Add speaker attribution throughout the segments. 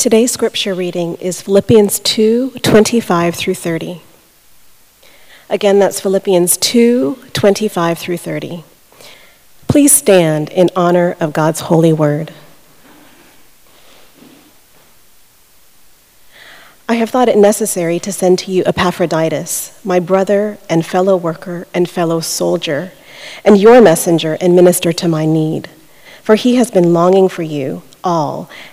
Speaker 1: Today's scripture reading is Philippians 2 25 through 30. Again, that's Philippians 2 25 through 30. Please stand in honor of God's holy word. I have thought it necessary to send to you Epaphroditus, my brother and fellow worker and fellow soldier, and your messenger and minister to my need. For he has been longing for you all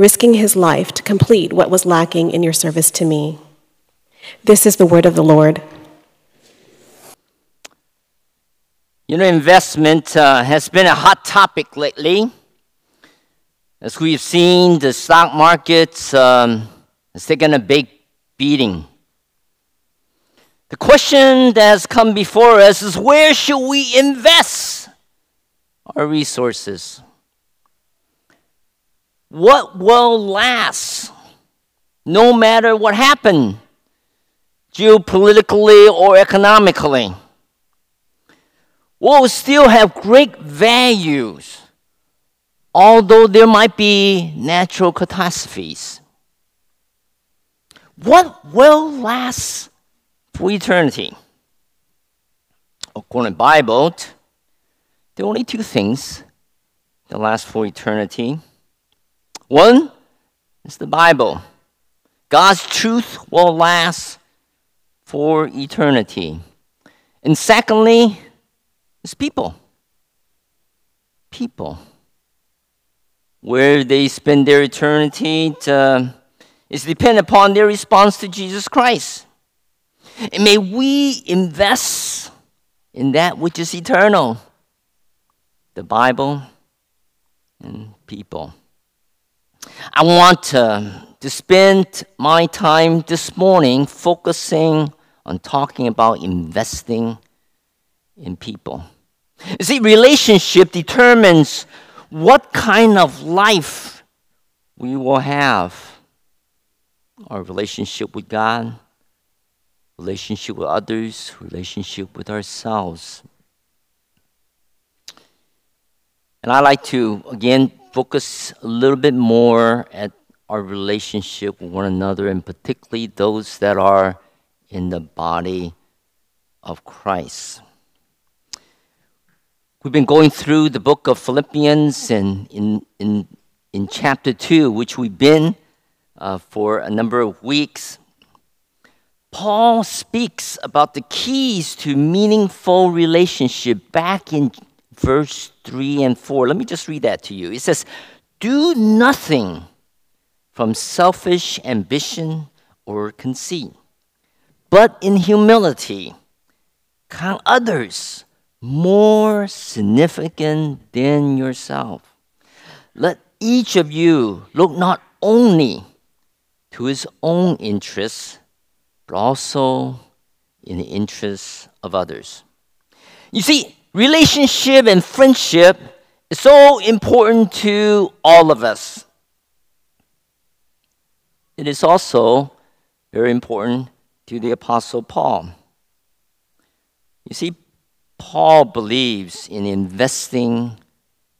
Speaker 1: risking his life to complete what was lacking in your service to me. This is the word of the Lord.
Speaker 2: You know, investment uh, has been a hot topic lately. As we've seen, the stock market um, has taken a big beating. The question that has come before us is where should we invest our resources? What will last no matter what happened, geopolitically or economically? What will still have great values, although there might be natural catastrophes. What will last for eternity? According to Bible, there are only two things that last for eternity one is the Bible. God's truth will last for eternity. And secondly, is people. People. Where they spend their eternity to, is dependent upon their response to Jesus Christ. And may we invest in that which is eternal the Bible and people. I want to, to spend my time this morning focusing on talking about investing in people. You see, relationship determines what kind of life we will have. Our relationship with God, relationship with others, relationship with ourselves. And I like to, again, focus a little bit more at our relationship with one another, and particularly those that are in the body of Christ. We've been going through the book of Philippians and in, in, in chapter 2, which we've been uh, for a number of weeks. Paul speaks about the keys to meaningful relationship back in verse 3 and 4. Let me just read that to you. It says, Do nothing from selfish ambition or conceit, but in humility count others more significant than yourself. Let each of you look not only to his own interests, but also in the interests of others. You see, relationship and friendship is so important to all of us. It is also very important to the Apostle Paul. You see, Paul believes in investing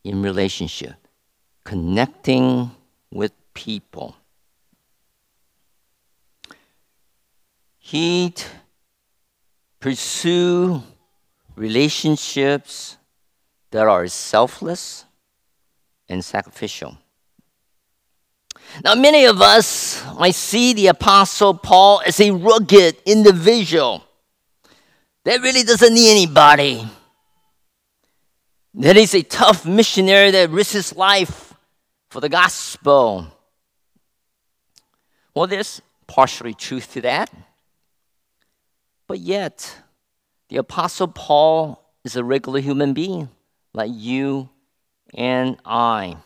Speaker 2: in relationship, connecting with people. He pursue relationships that are selfless and sacrificial. Now, many of us might see the Apostle Paul as a rugged individual that really doesn't need anybody. That he's a tough missionary that risks his life for the gospel. Well, there's partially truth to that. But yet, the Apostle Paul is a regular human being like you and I.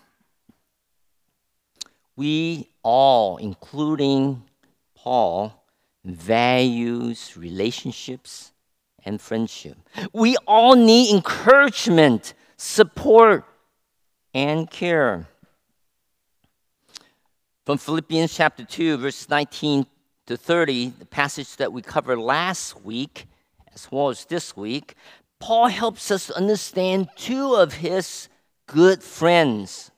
Speaker 2: We all, including Paul values relationships and friendship. We all need encouragement, support, and care. From Philippians chapter 2, verse 19 to 30, the passage that we covered last week, as well as this week, Paul helps us understand two of his good friends.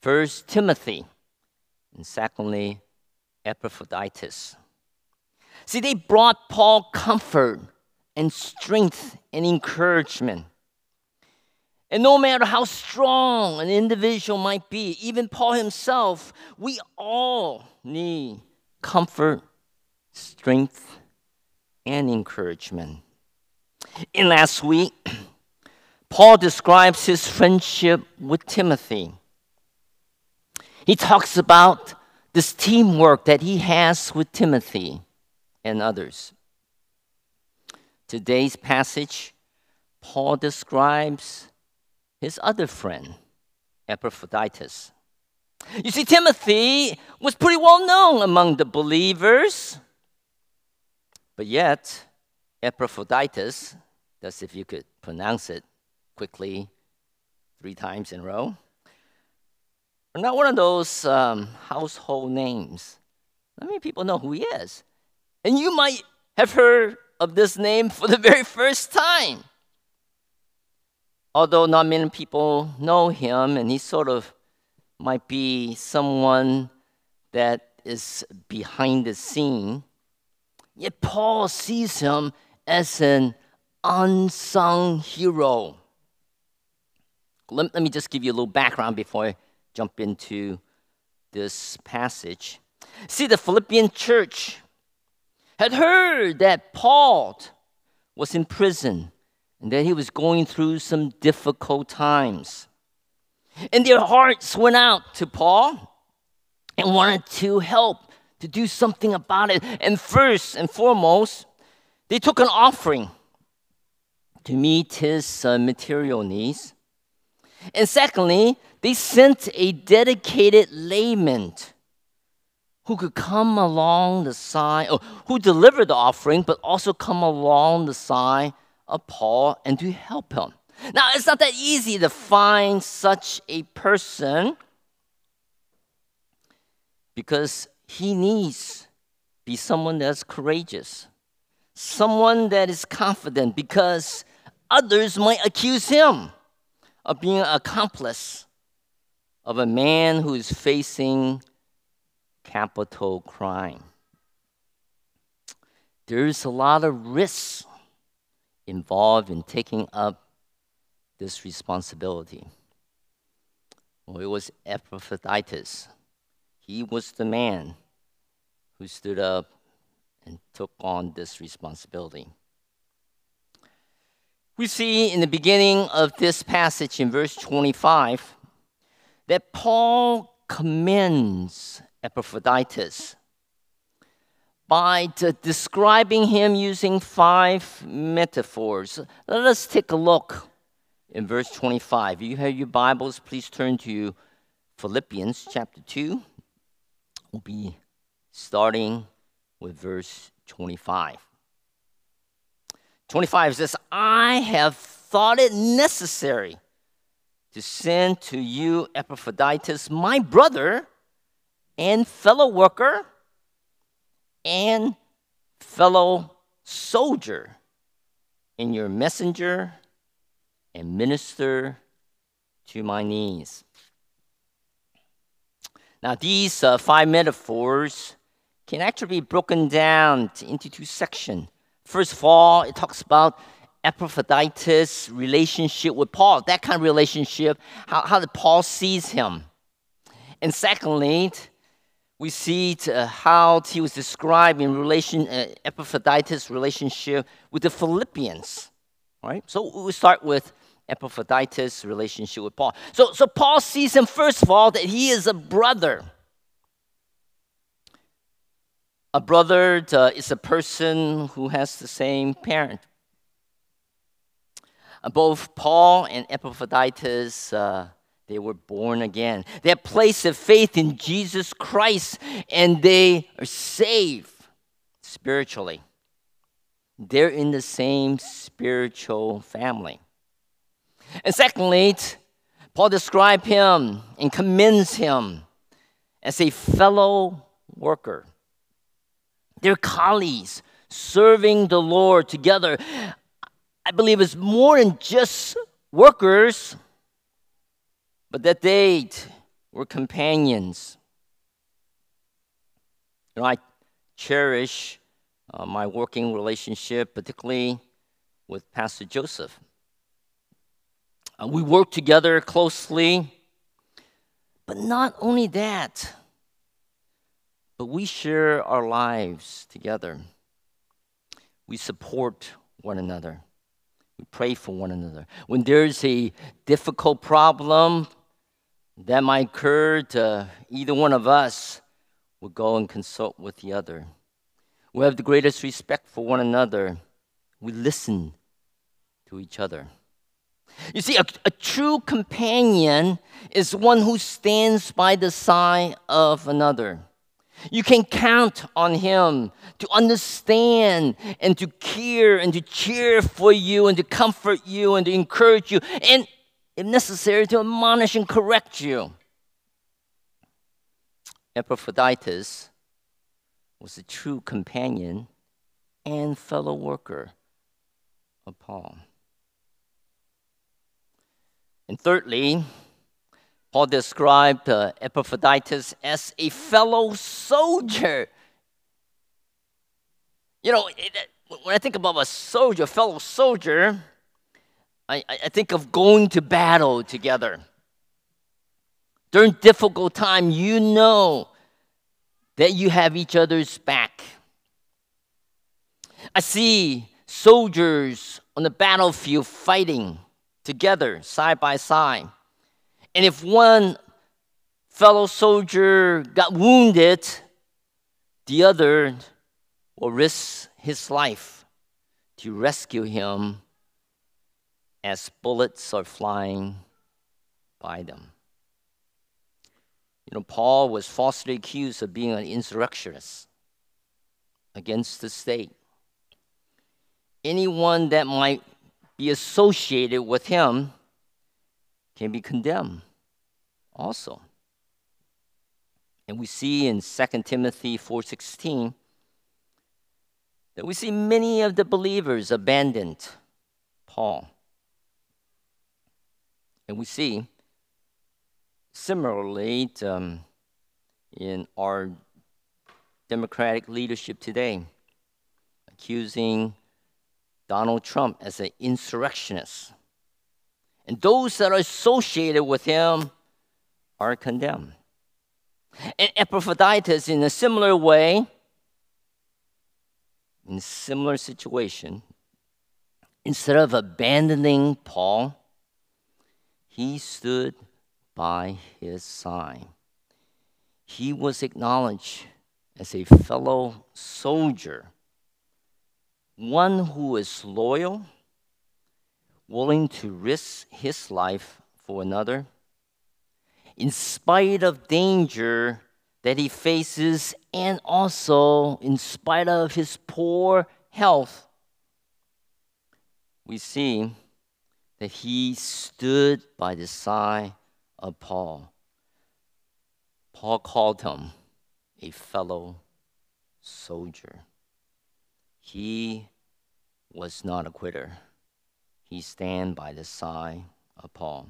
Speaker 2: First, Timothy, and secondly, Epaphroditus. See, they brought Paul comfort and strength and encouragement. And no matter how strong an individual might be, even Paul himself, we all need comfort, strength, and encouragement. In last week, Paul describes his friendship with Timothy. He talks about this teamwork that he has with Timothy and others. Today's passage, Paul describes his other friend, Epaphroditus. You see, Timothy was pretty well known among the believers, but yet, Epaphroditus, that's if you could pronounce it quickly three times in a row, are not one of those um, household names. Not many people know who he is. And you might have heard of this name for the very first time. Although not many people know him, and he sort of might be someone that is behind the scene, yet Paul sees him as an unsung hero. Let, let me just give you a little background before I jump into this passage. See, the Philippian church had heard that Paul was in prison and that he was going through some difficult times. And their hearts went out to Paul and wanted to help to do something about it. And first and foremost, they took an offering to meet his uh, material needs. And secondly, they sent a dedicated layman who could come along the side, or who delivered the offering, but also come along the side of Paul and to help him. Now, it's not that easy to find such a person because he needs be someone that's courageous, someone that is confident, because others might accuse him of being an accomplice of a man who is facing capital crime. There's a lot of risks involved in taking up this responsibility. Well, it was Epaphroditus. He was the man who stood up and took on this responsibility. We see in the beginning of this passage in verse 25 that Paul commends Epaphroditus by describing him using five metaphors. Let us take a look in verse 25. You have your Bibles, please turn to Philippians chapter 2. We'll be starting with verse 25. 25 says, I have thought it necessary to send to you Epaphroditus, my brother and fellow worker and fellow soldier and your messenger and minister to my needs. Now, these uh, five metaphors can actually be broken down into two sections. First of all, it talks about Epaphroditus' relationship with Paul, that kind of relationship, how, how Paul sees him. And secondly, we see uh, how he was described in relation, uh, Epaphroditus' relationship with the Philippians. Right? So we start with Epaphroditus' relationship with Paul. So, so Paul sees him, first of all, that he is a brother. A brother uh, is a person who has the same parent. Uh, both Paul and Epaphroditus, uh, they were born again. They have placed their faith in Jesus Christ and they are saved spiritually. They're in the same spiritual family. And secondly, Paul describes him and commends him as a fellow worker. They're colleagues serving the Lord together. I believe it's more than just workers, but that they were companions. You know, I cherish uh, my working relationship, particularly with Pastor Joseph. Uh, we work together closely, but not only that, but we share our lives together. We support one another. We pray for one another. When there's a difficult problem that might occur to either one of us, we'll go and consult with the other. We have the greatest respect for one another. We listen to each other. You see, a, a, true companion is one who stands by the side of another. You can count on him to understand and to care and to cheer for you and to comfort you and to encourage you and, if necessary, to admonish and correct you. Epaphroditus was a true companion and fellow worker of Paul. And thirdly, Paul described uh, Epaphroditus as a fellow soldier. You know, it, when I think about a soldier, a fellow soldier, I, I think of going to battle together. During difficult time, you know that you have each other's back. I see soldiers on the battlefield fighting together, side by side. And if one fellow soldier got wounded, the other will risk his life to rescue him as bullets are flying by them. You know, Paul was falsely accused of being an insurrectionist against the state. Anyone that might be associated with him can be condemned also. And we see in 2 Timothy 4:16 that we see many of the believers abandoned Paul. And we see similarly um, in our Democratic leadership today, accusing Donald Trump as an insurrectionist. And those that are associated with him are condemned. And Epaphroditus, in a similar way, in a similar situation, instead of abandoning Paul, he stood by his side. He was acknowledged as a fellow soldier one who is loyal, willing to risk his life for another, in spite of danger that he faces, and also in spite of his poor health, we see that he stood by the side of Paul. Paul called him a fellow soldier. He was not a quitter. He stand by the side of Paul.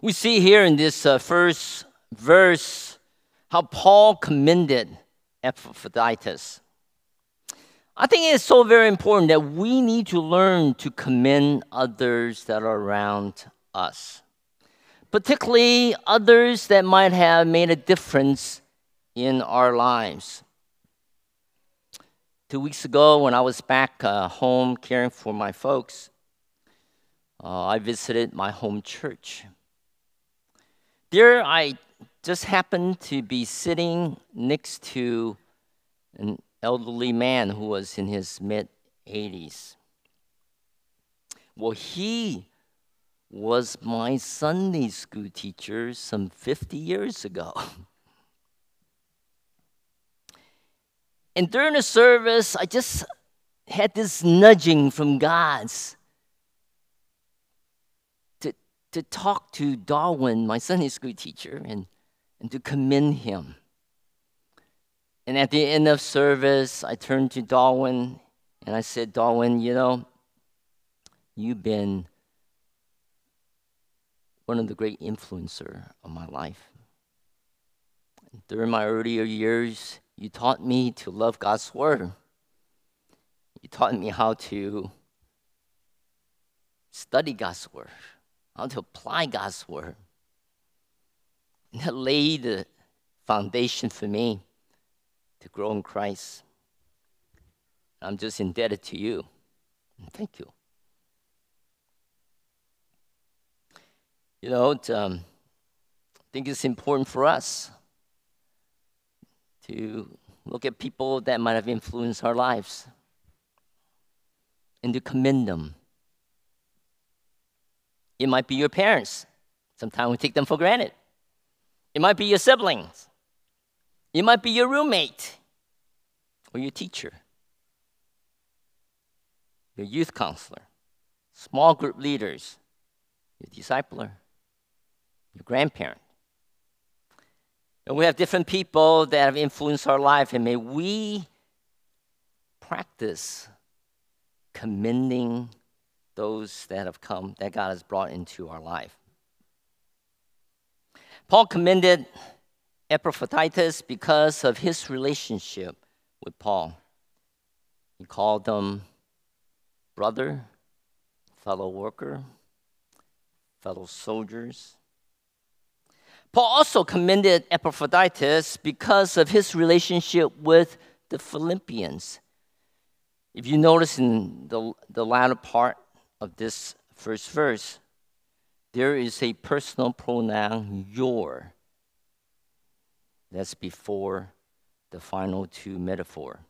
Speaker 2: We see here in this uh, first verse how Paul commended Epaphroditus. I think it's so very important that we need to learn to commend others that are around us, particularly others that might have made a difference in our lives. Two weeks ago, when I was back uh, home caring for my folks, uh, I visited my home church. There, I just happened to be sitting next to an elderly man who was in his mid 80s. Well, he was my Sunday school teacher some 50 years ago. And during the service, I just had this nudging from God's to, to talk to Darwin, my Sunday school teacher, and, and to commend him. And at the end of service, I turned to Darwin and I said, Darwin, you know, you've been one of the great influencer of my life. During my earlier years, you taught me to love God's word. You taught me how to study God's word, how to apply God's word. And that laid the foundation for me to grow in Christ. I'm just indebted to you. Thank you. You know, um, I think it's important for us to look at people that might have influenced our lives and to commend them. It might be your parents. Sometimes we take them for granted. It might be your siblings. It might be your roommate or your teacher, your youth counselor, small group leaders, your discipler, your grandparent. And we have different people that have influenced our life, and may we practice commending those that have come, that God has brought into our life. Paul commended Epaphroditus because of his relationship with Paul. He called them brother, fellow worker, fellow soldiers. Paul also commended Epaphroditus because of his relationship with the Philippians. If you notice in the, the latter part of this first verse, there is a personal pronoun, your. That's before the final two metaphor.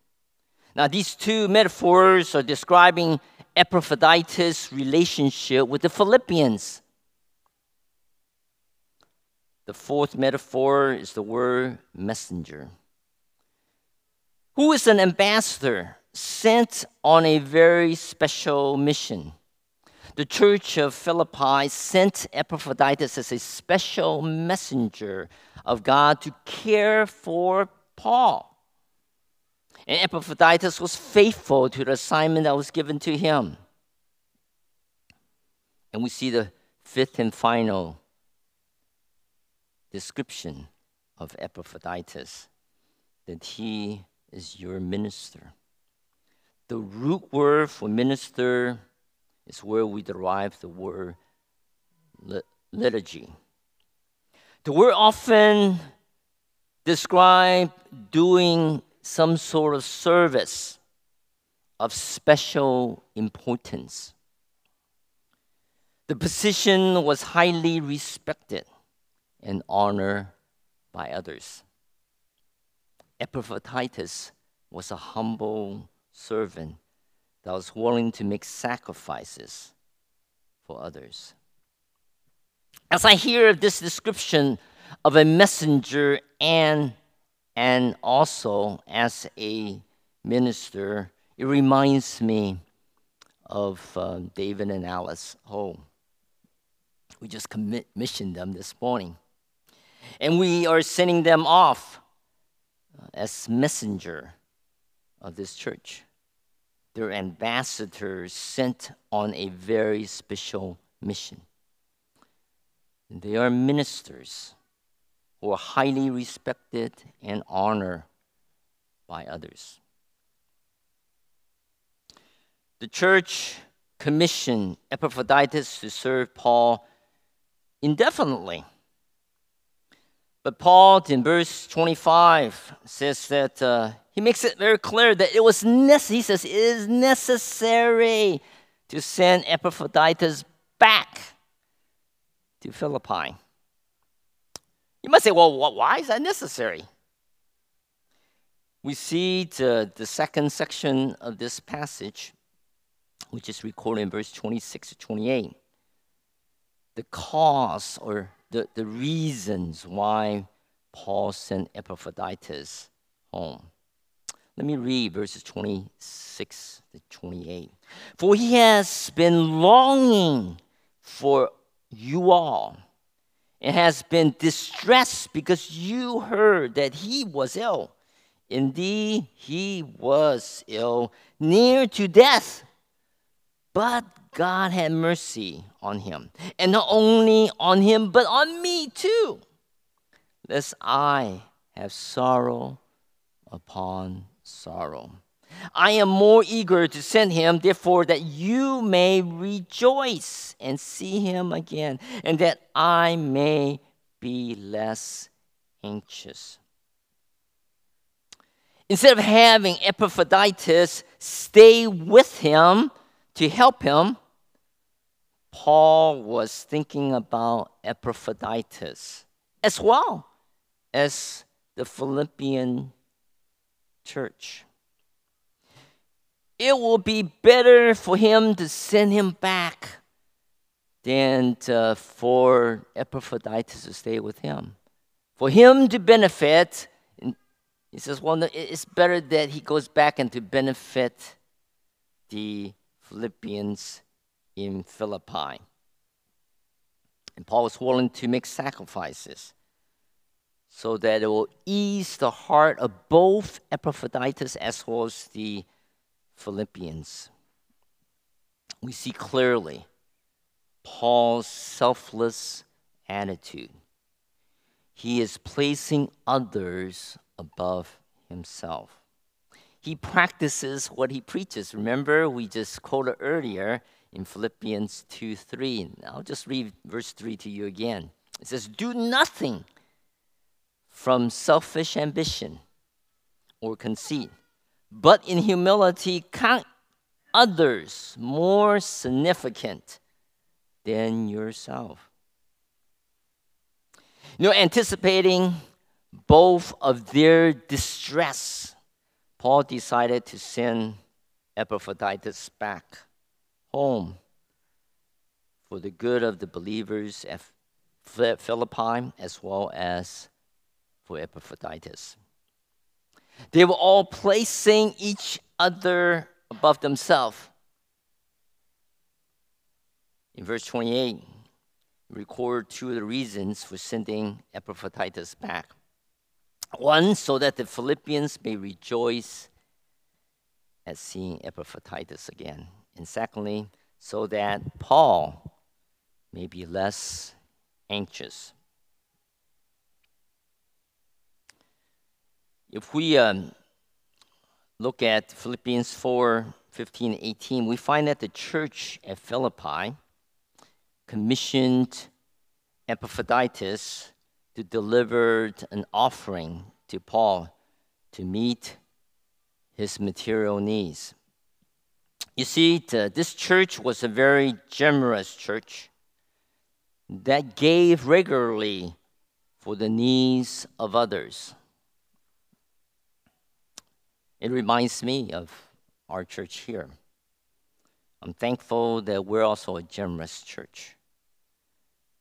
Speaker 2: Now, these two metaphors are describing Epaphroditus' relationship with the Philippians. The fourth metaphor is the word messenger. Who is an ambassador sent on a very special mission? The church of Philippi sent Epaphroditus as a special messenger of God to care for Paul. And Epaphroditus was faithful to the assignment that was given to him. And we see the fifth and final description of Epaphroditus that he is your minister. The root word for minister is where we derive the word liturgy. The word often describes doing some sort of service of special importance. The position was highly respected and honored by others. Epaphroditus was a humble servant that was willing to make sacrifices for others. As I hear this description of a messenger and and also as a minister, it reminds me of uh, David and Alice Ho. We just commissioned them this morning. And we are sending them off uh, as messenger of this church. They're ambassadors sent on a very special mission. They are ministers who are highly respected and honored by others. The church commissioned Epaphroditus to serve Paul indefinitely. But Paul, in verse 25, says that uh, he makes it very clear that it was necessary. He says it is necessary to send Epaphroditus back to Philippi. You might say, well, why is that necessary? We see the, the second section of this passage, which is recorded in verse 26 to 28. the cause or the, the reasons why Paul sent Epaphroditus home. Let me read verses 26 to 28. For he has been longing for you all and has been distressed because you heard that he was ill. Indeed, he was ill, near to death. But God had mercy on him, and not only on him, but on me too, lest I have sorrow upon sorrow. I am more eager to send him, therefore, that you may rejoice and see him again, and that I may be less anxious. Instead of having Epaphroditus stay with him to help him, Paul was thinking about Epaphroditus as well as the Philippian church. It will be better for him to send him back than to, for Epaphroditus to stay with him. For him to benefit, he says, well, it's better that he goes back and to benefit the Philippians in Philippi. And Paul was willing to make sacrifices so that it will ease the heart of both Epaphroditus as well as the Philippians. We see clearly Paul's selfless attitude. He is placing others above himself. He practices what he preaches. Remember, we just quoted earlier in Philippians 2 3. I'll just read verse 3 to you again. It says, Do nothing from selfish ambition or conceit, but in humility count others more significant than yourself. You know, anticipating both of their distress, Paul decided to send Epaphroditus back home for the good of the believers at Philippi as well as for Epaphroditus. They were all placing each other above themselves. In verse 28, record two of the reasons for sending Epaphroditus back. One, so that the Philippians may rejoice at seeing Epaphroditus again. And secondly, so that Paul may be less anxious. If we um, look at Philippians 4 15 18, we find that the church at Philippi commissioned Epaphroditus to deliver an offering to Paul to meet his material needs. You see, this church was a very generous church that gave regularly for the needs of others. It reminds me of our church here. I'm thankful that we're also a generous church.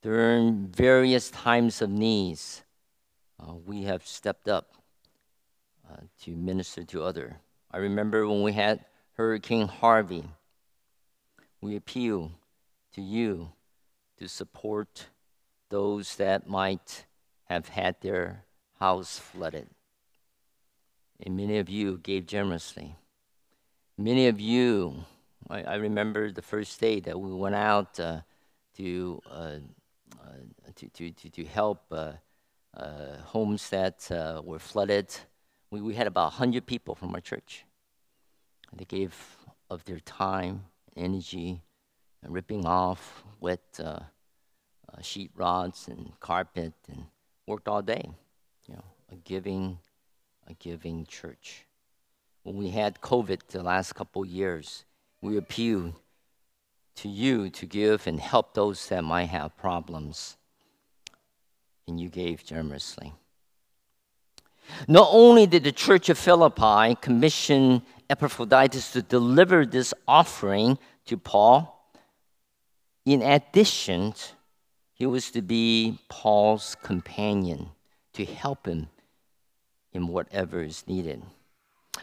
Speaker 2: During various times of needs, uh, we have stepped up uh, to minister to other. I remember when we had Hurricane Harvey, we appeal to you to support those that might have had their house flooded. And many of you gave generously. Many of you, I, I remember the first day that we went out uh, to, uh, uh, to, to, to, to, help uh, uh, homes that uh, were flooded. We, we had about 100 people from our church. They gave of their time, energy, and ripping off wet uh, uh, sheet rods and carpet and worked all day. You know, a giving, a giving church. When we had COVID the last couple years, we appealed to you to give and help those that might have problems. And you gave generously. Not only did the church of Philippi commission Epaphroditus to deliver this offering to Paul, in addition, He was to be Paul's companion, to help him in whatever is needed.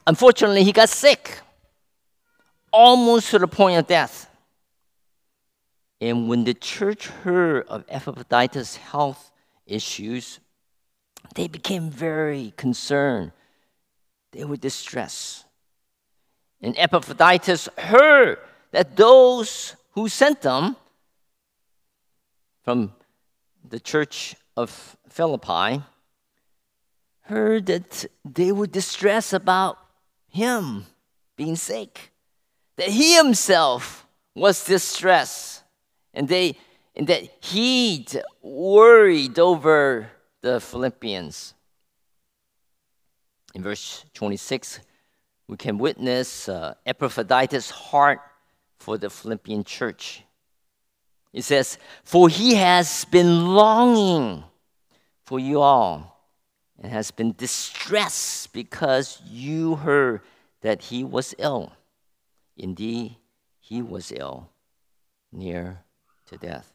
Speaker 2: Unfortunately, he got sick, almost to the point of death. And when the church heard of Epaphroditus' health issues, they became very concerned. They were distressed. And Epaphroditus heard that those who sent them from the church of Philippi heard that they were distressed about him being sick, that he himself was distressed, and they and that he'd worried over the Philippians. In verse 26, we can witness uh, Epaphroditus' heart for the Philippian church. It says, For he has been longing for you all and has been distressed because you heard that he was ill. Indeed, he was ill, near to death.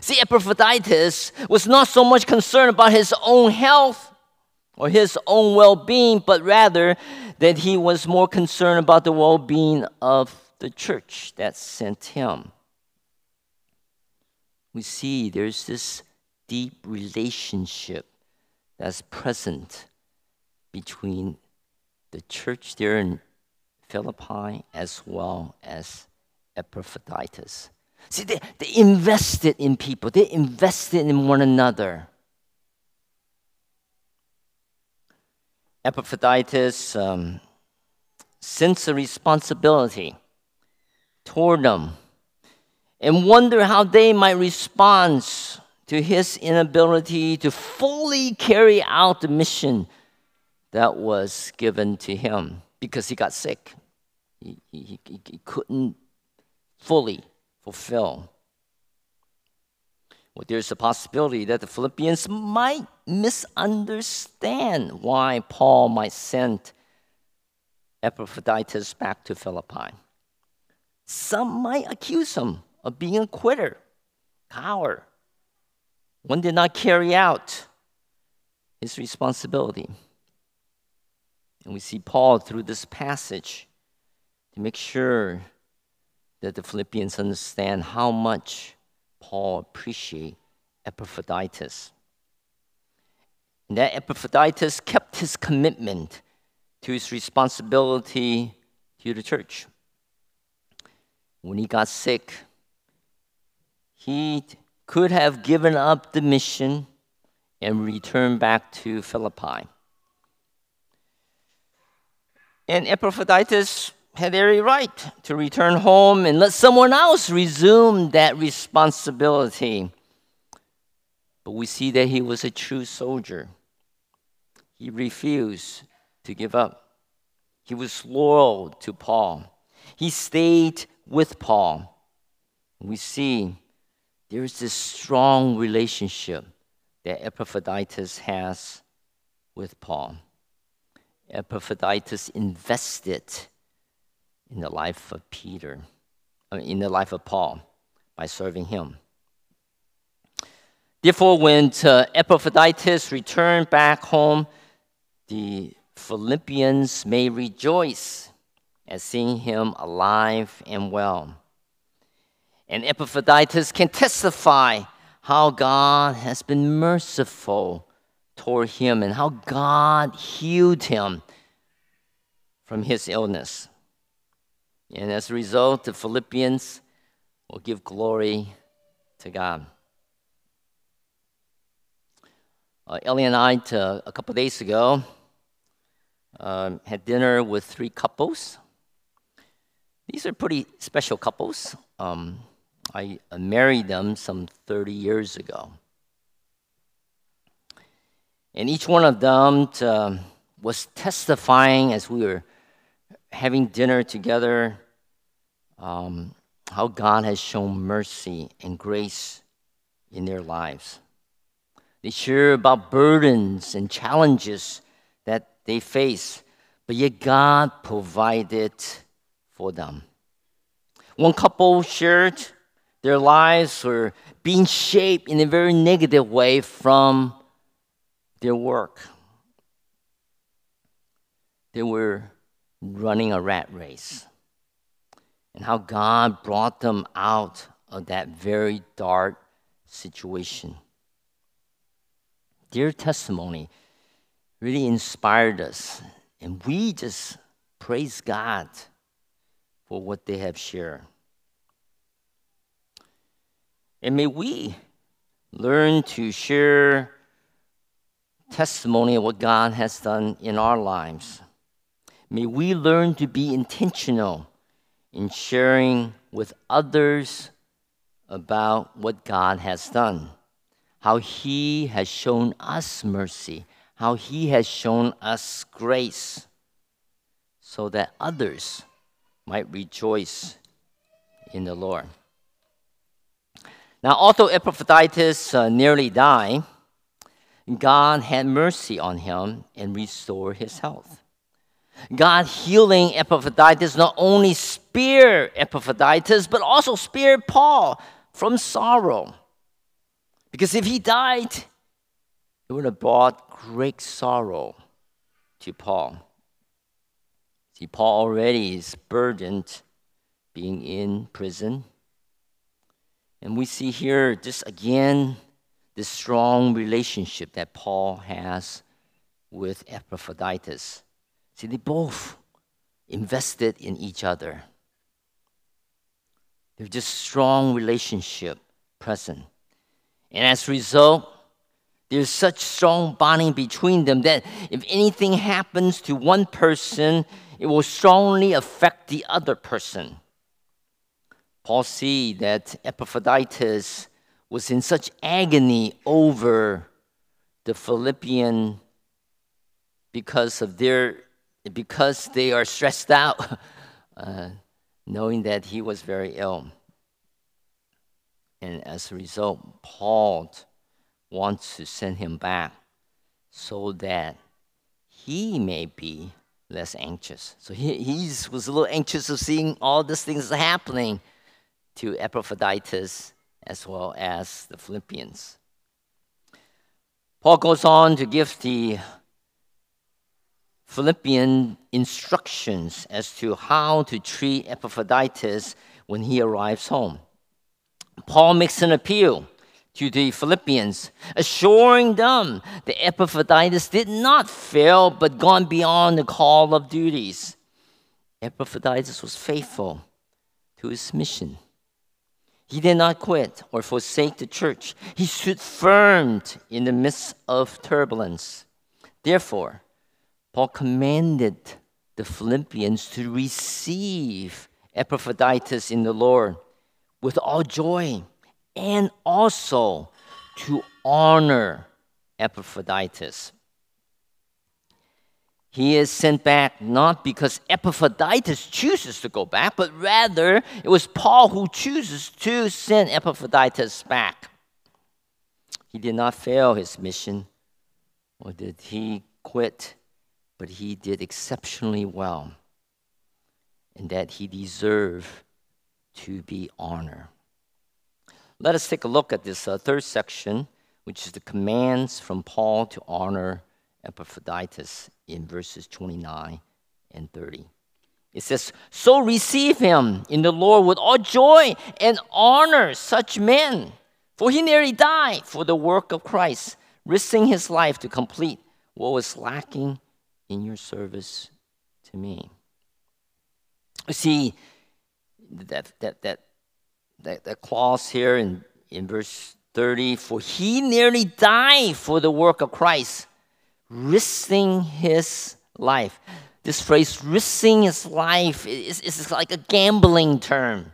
Speaker 2: See, Epaphroditus was not so much concerned about his own health or his own well being, but rather that he was more concerned about the well being of the church that sent him. We see there's this deep relationship that's present between the church there in Philippi as well as Epaphroditus. See, they, they invested in people, they invested in one another. Epaphroditus um, sense a responsibility toward them and wonder how they might respond to his inability to fully carry out the mission that was given to him because he got sick. He, he, he couldn't fully fulfill. Well, there's a possibility that the Philippians might misunderstand why Paul might send Epaphroditus back to Philippi. Some might accuse him of being a quitter, coward. One did not carry out his responsibility. And we see Paul through this passage to make sure that the Philippians understand how much Paul appreciated Epaphroditus. That Epaphroditus kept his commitment to his responsibility to the church. When he got sick, he could have given up the mission and returned back to Philippi. And Epaphroditus had every right to return home and let someone else resume that responsibility. But we see that he was a true soldier. He refused to give up. He was loyal to Paul. He stayed with Paul. We see there is this strong relationship that Epaphroditus has with Paul. Epaphroditus invested in the life of Peter, uh, in the life of Paul, by serving him. Therefore, when uh, Epaphroditus returned back home, the Philippians may rejoice at seeing him alive and well. And Epaphroditus can testify how God has been merciful toward him and how God healed him from his illness. And as a result, the Philippians will give glory to God. Uh, Ellie and I, a couple days ago, um, had dinner with three couples. These are pretty special couples. Um, I married them some 30 years ago. And each one of them uh, was testifying as we were having dinner together, um, how God has shown mercy and grace in their lives. They share about burdens and challenges they face, but yet God provided for them. One couple shared Their lives were being shaped in a very negative way from their work. They were running a rat race. And how God brought them out of that very dark situation. Their testimony really inspired us. And we just praise God for what they have shared. And may we learn to share testimony of what God has done in our lives. May we learn to be intentional in sharing with others about what God has done, how He has shown us mercy, how He has shown us grace, so that others might rejoice in the Lord. Now, although Epaphroditus uh, nearly died, God had mercy on him and restored his health. God healing Epaphroditus not only spared Epaphroditus, but also spared Paul from sorrow. Because if he died, it would have brought great sorrow to Paul. See, Paul already is burdened being in prison. And we see here just again this strong relationship that Paul has with Epaphroditus. See, they both invested in each other. There's just strong relationship present. And as a result, there's such strong bonding between them that if anything happens to one person, it will strongly affect the other person. Paul see that Epaphroditus was in such agony over the Philippian because of their because they are stressed out, uh, knowing that he was very ill. And as a result, Paul wants to send him back so that he may be less anxious. So he he's, was a little anxious of seeing all these things happening to Epaphroditus as well as the Philippians. Paul goes on to give the Philippian instructions as to how to treat Epaphroditus when he arrives home. Paul makes an appeal to the Philippians, assuring them that Epaphroditus did not fail but gone beyond the call of duties. Epaphroditus was faithful to his mission. He did not quit or forsake the church. He stood firm in the midst of turbulence. Therefore, Paul commanded the Philippians to receive Epaphroditus in the Lord with all joy and also to honor Epaphroditus. He is sent back not because Epaphroditus chooses to go back, but rather it was Paul who chooses to send Epaphroditus back. He did not fail his mission, or did he quit, but he did exceptionally well, and that he deserved to be honored. Let us take a look at this uh, third section, which is the commands from Paul to honor Epaphroditus in verses 29 and 30. It says, So receive him in the Lord with all joy and honor such men, for he nearly died for the work of Christ, risking his life to complete what was lacking in your service to me. You see, that, that, that, that, clause here in, in verse 30 for he nearly died for the work of Christ risking his life. This phrase, risking his life, is, is like a gambling term.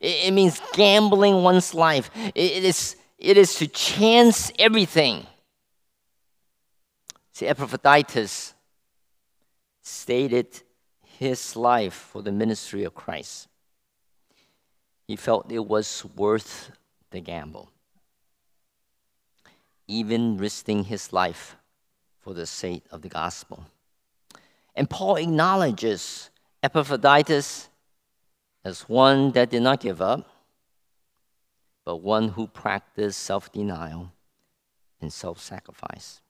Speaker 2: It, it means gambling one's life. It, it, is, it is to chance everything. See, Epaphroditus stated his life for the ministry of Christ. He felt it was worth the gamble, even risking his life for the sake of the gospel. And Paul acknowledges Epaphroditus as one that did not give up, but one who practiced self denial and self sacrifice.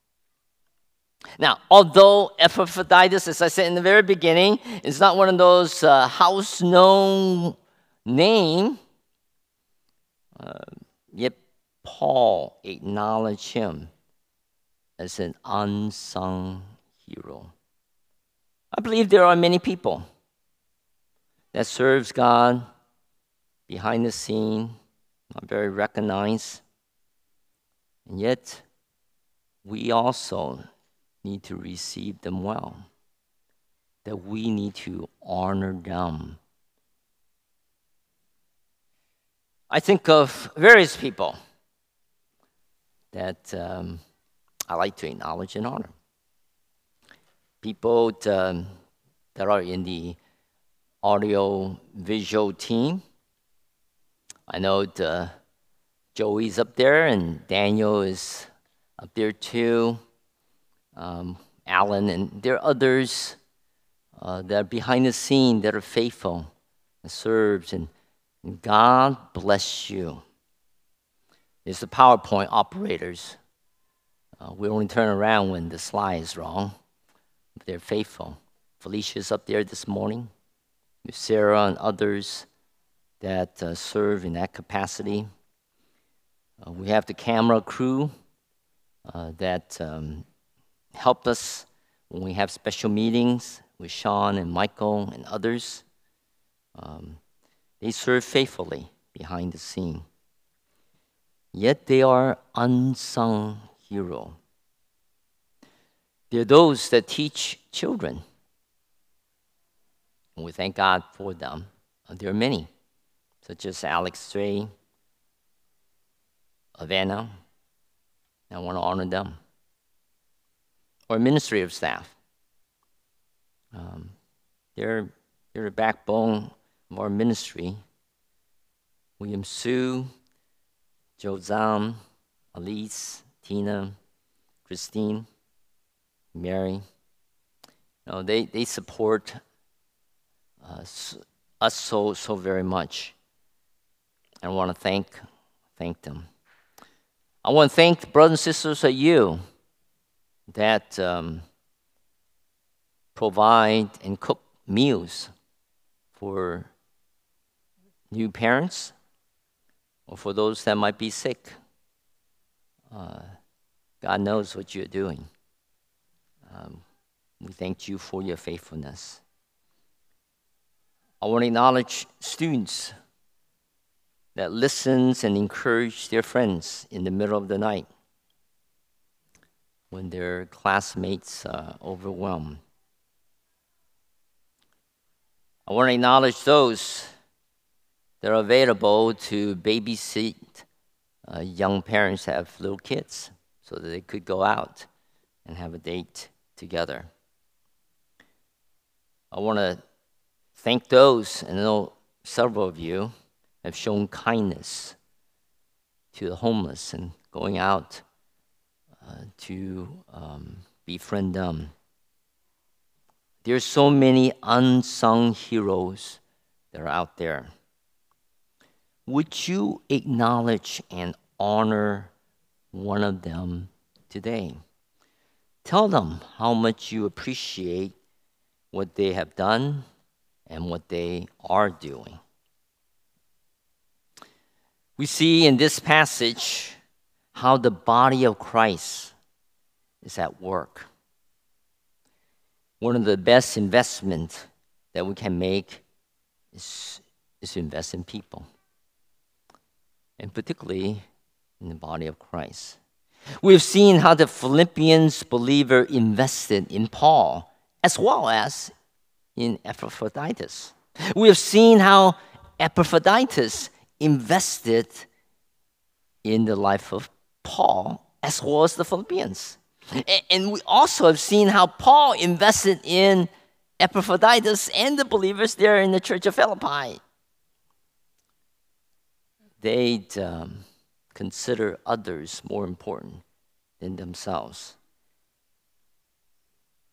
Speaker 2: Now, although Epaphroditus, as I said in the very beginning, is not one of those uh, house known name, uh, yet Paul acknowledged him as an unsung hero. I believe there are many people that serves God behind the scene, not very recognized, and yet we also need to receive them well. That we need to honor them. I think of various people that um, I like to acknowledge and honor. People um, that are in the audio visual team. I know the, Joey's up there and Daniel is up there too um, Alan, and there are others uh, that are behind the scene that are faithful and serves, and God bless you. It's the PowerPoint operators. Uh, we only turn around when the slide is wrong. They're faithful. Felicia's up there this morning Sarah and others that uh, serve in that capacity. Uh, we have the camera crew uh, that um, help us when we have special meetings with Sean and Michael and others. Um, they serve faithfully behind the scene. Yet they are unsung hero. They're those that teach children. And we thank God for them. There are many, such as Alex Stray, Havana. I want to honor them or administrative staff. Um, they're, they're the backbone of our ministry. William Sue, Joe Zam, Elise, Tina, Christine, Mary. You know, they, they support us, us so, so very much. I want to thank, thank them. I want to thank the brothers and sisters at you that um, provide and cook meals for new parents or for those that might be sick. Uh, God knows what you're doing. Um, we thank you for your faithfulness. I want to acknowledge students that listens and encourage their friends in the middle of the night when their classmates are overwhelmed. I want to acknowledge those that are available to babysit uh, young parents that have little kids so that they could go out and have a date together. I want to thank those, and I know several of you have shown kindness to the homeless and going out uh, to um, befriend them. There's so many unsung heroes that are out there. Would you acknowledge and honor one of them today? Tell them how much you appreciate what they have done and what they are doing. We see in this passage how the body of Christ is at work. One of the best investments that we can make is, is to invest in people, and particularly in the body of Christ. We've seen how the Philippians believer invested in Paul as well as in Epaphroditus. We have seen how Epaphroditus invested in the life of Paul as well as the Philippians. And we also have seen how Paul invested in Epaphroditus and the believers there in the church of Philippi. They'd um, consider others more important than themselves.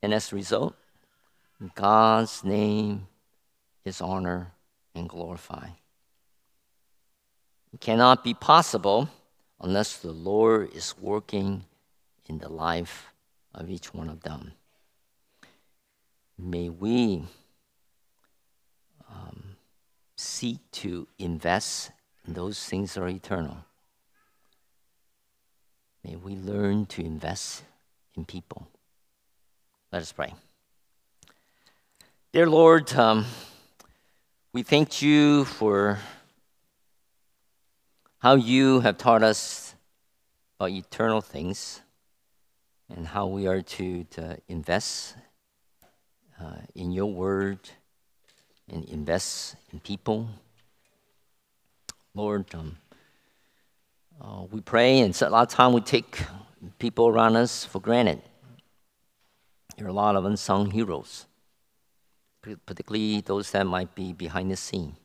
Speaker 2: And as a result, God's name is honored and glorified. It cannot be possible unless the Lord is working in the life of each one of them. May we um, seek to invest in those things are eternal. May we learn to invest in people. Let us pray. Dear Lord, um, we thank you for how you have taught us about eternal things and how we are to, to invest uh, in your word and invest in people. Lord, um, uh, we pray, and a lot of time we take people around us for granted. There are a lot of unsung heroes, particularly those that might be behind the scene.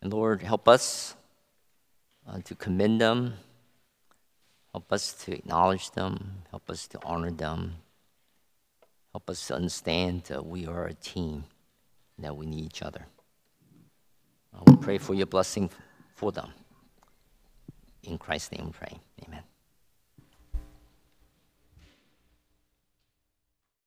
Speaker 2: And Lord, help us uh, to commend them, help us to acknowledge them, help us to honor them, help us to understand that we are a team, and that we need each other. We pray for your blessing for them. In Christ's name we pray.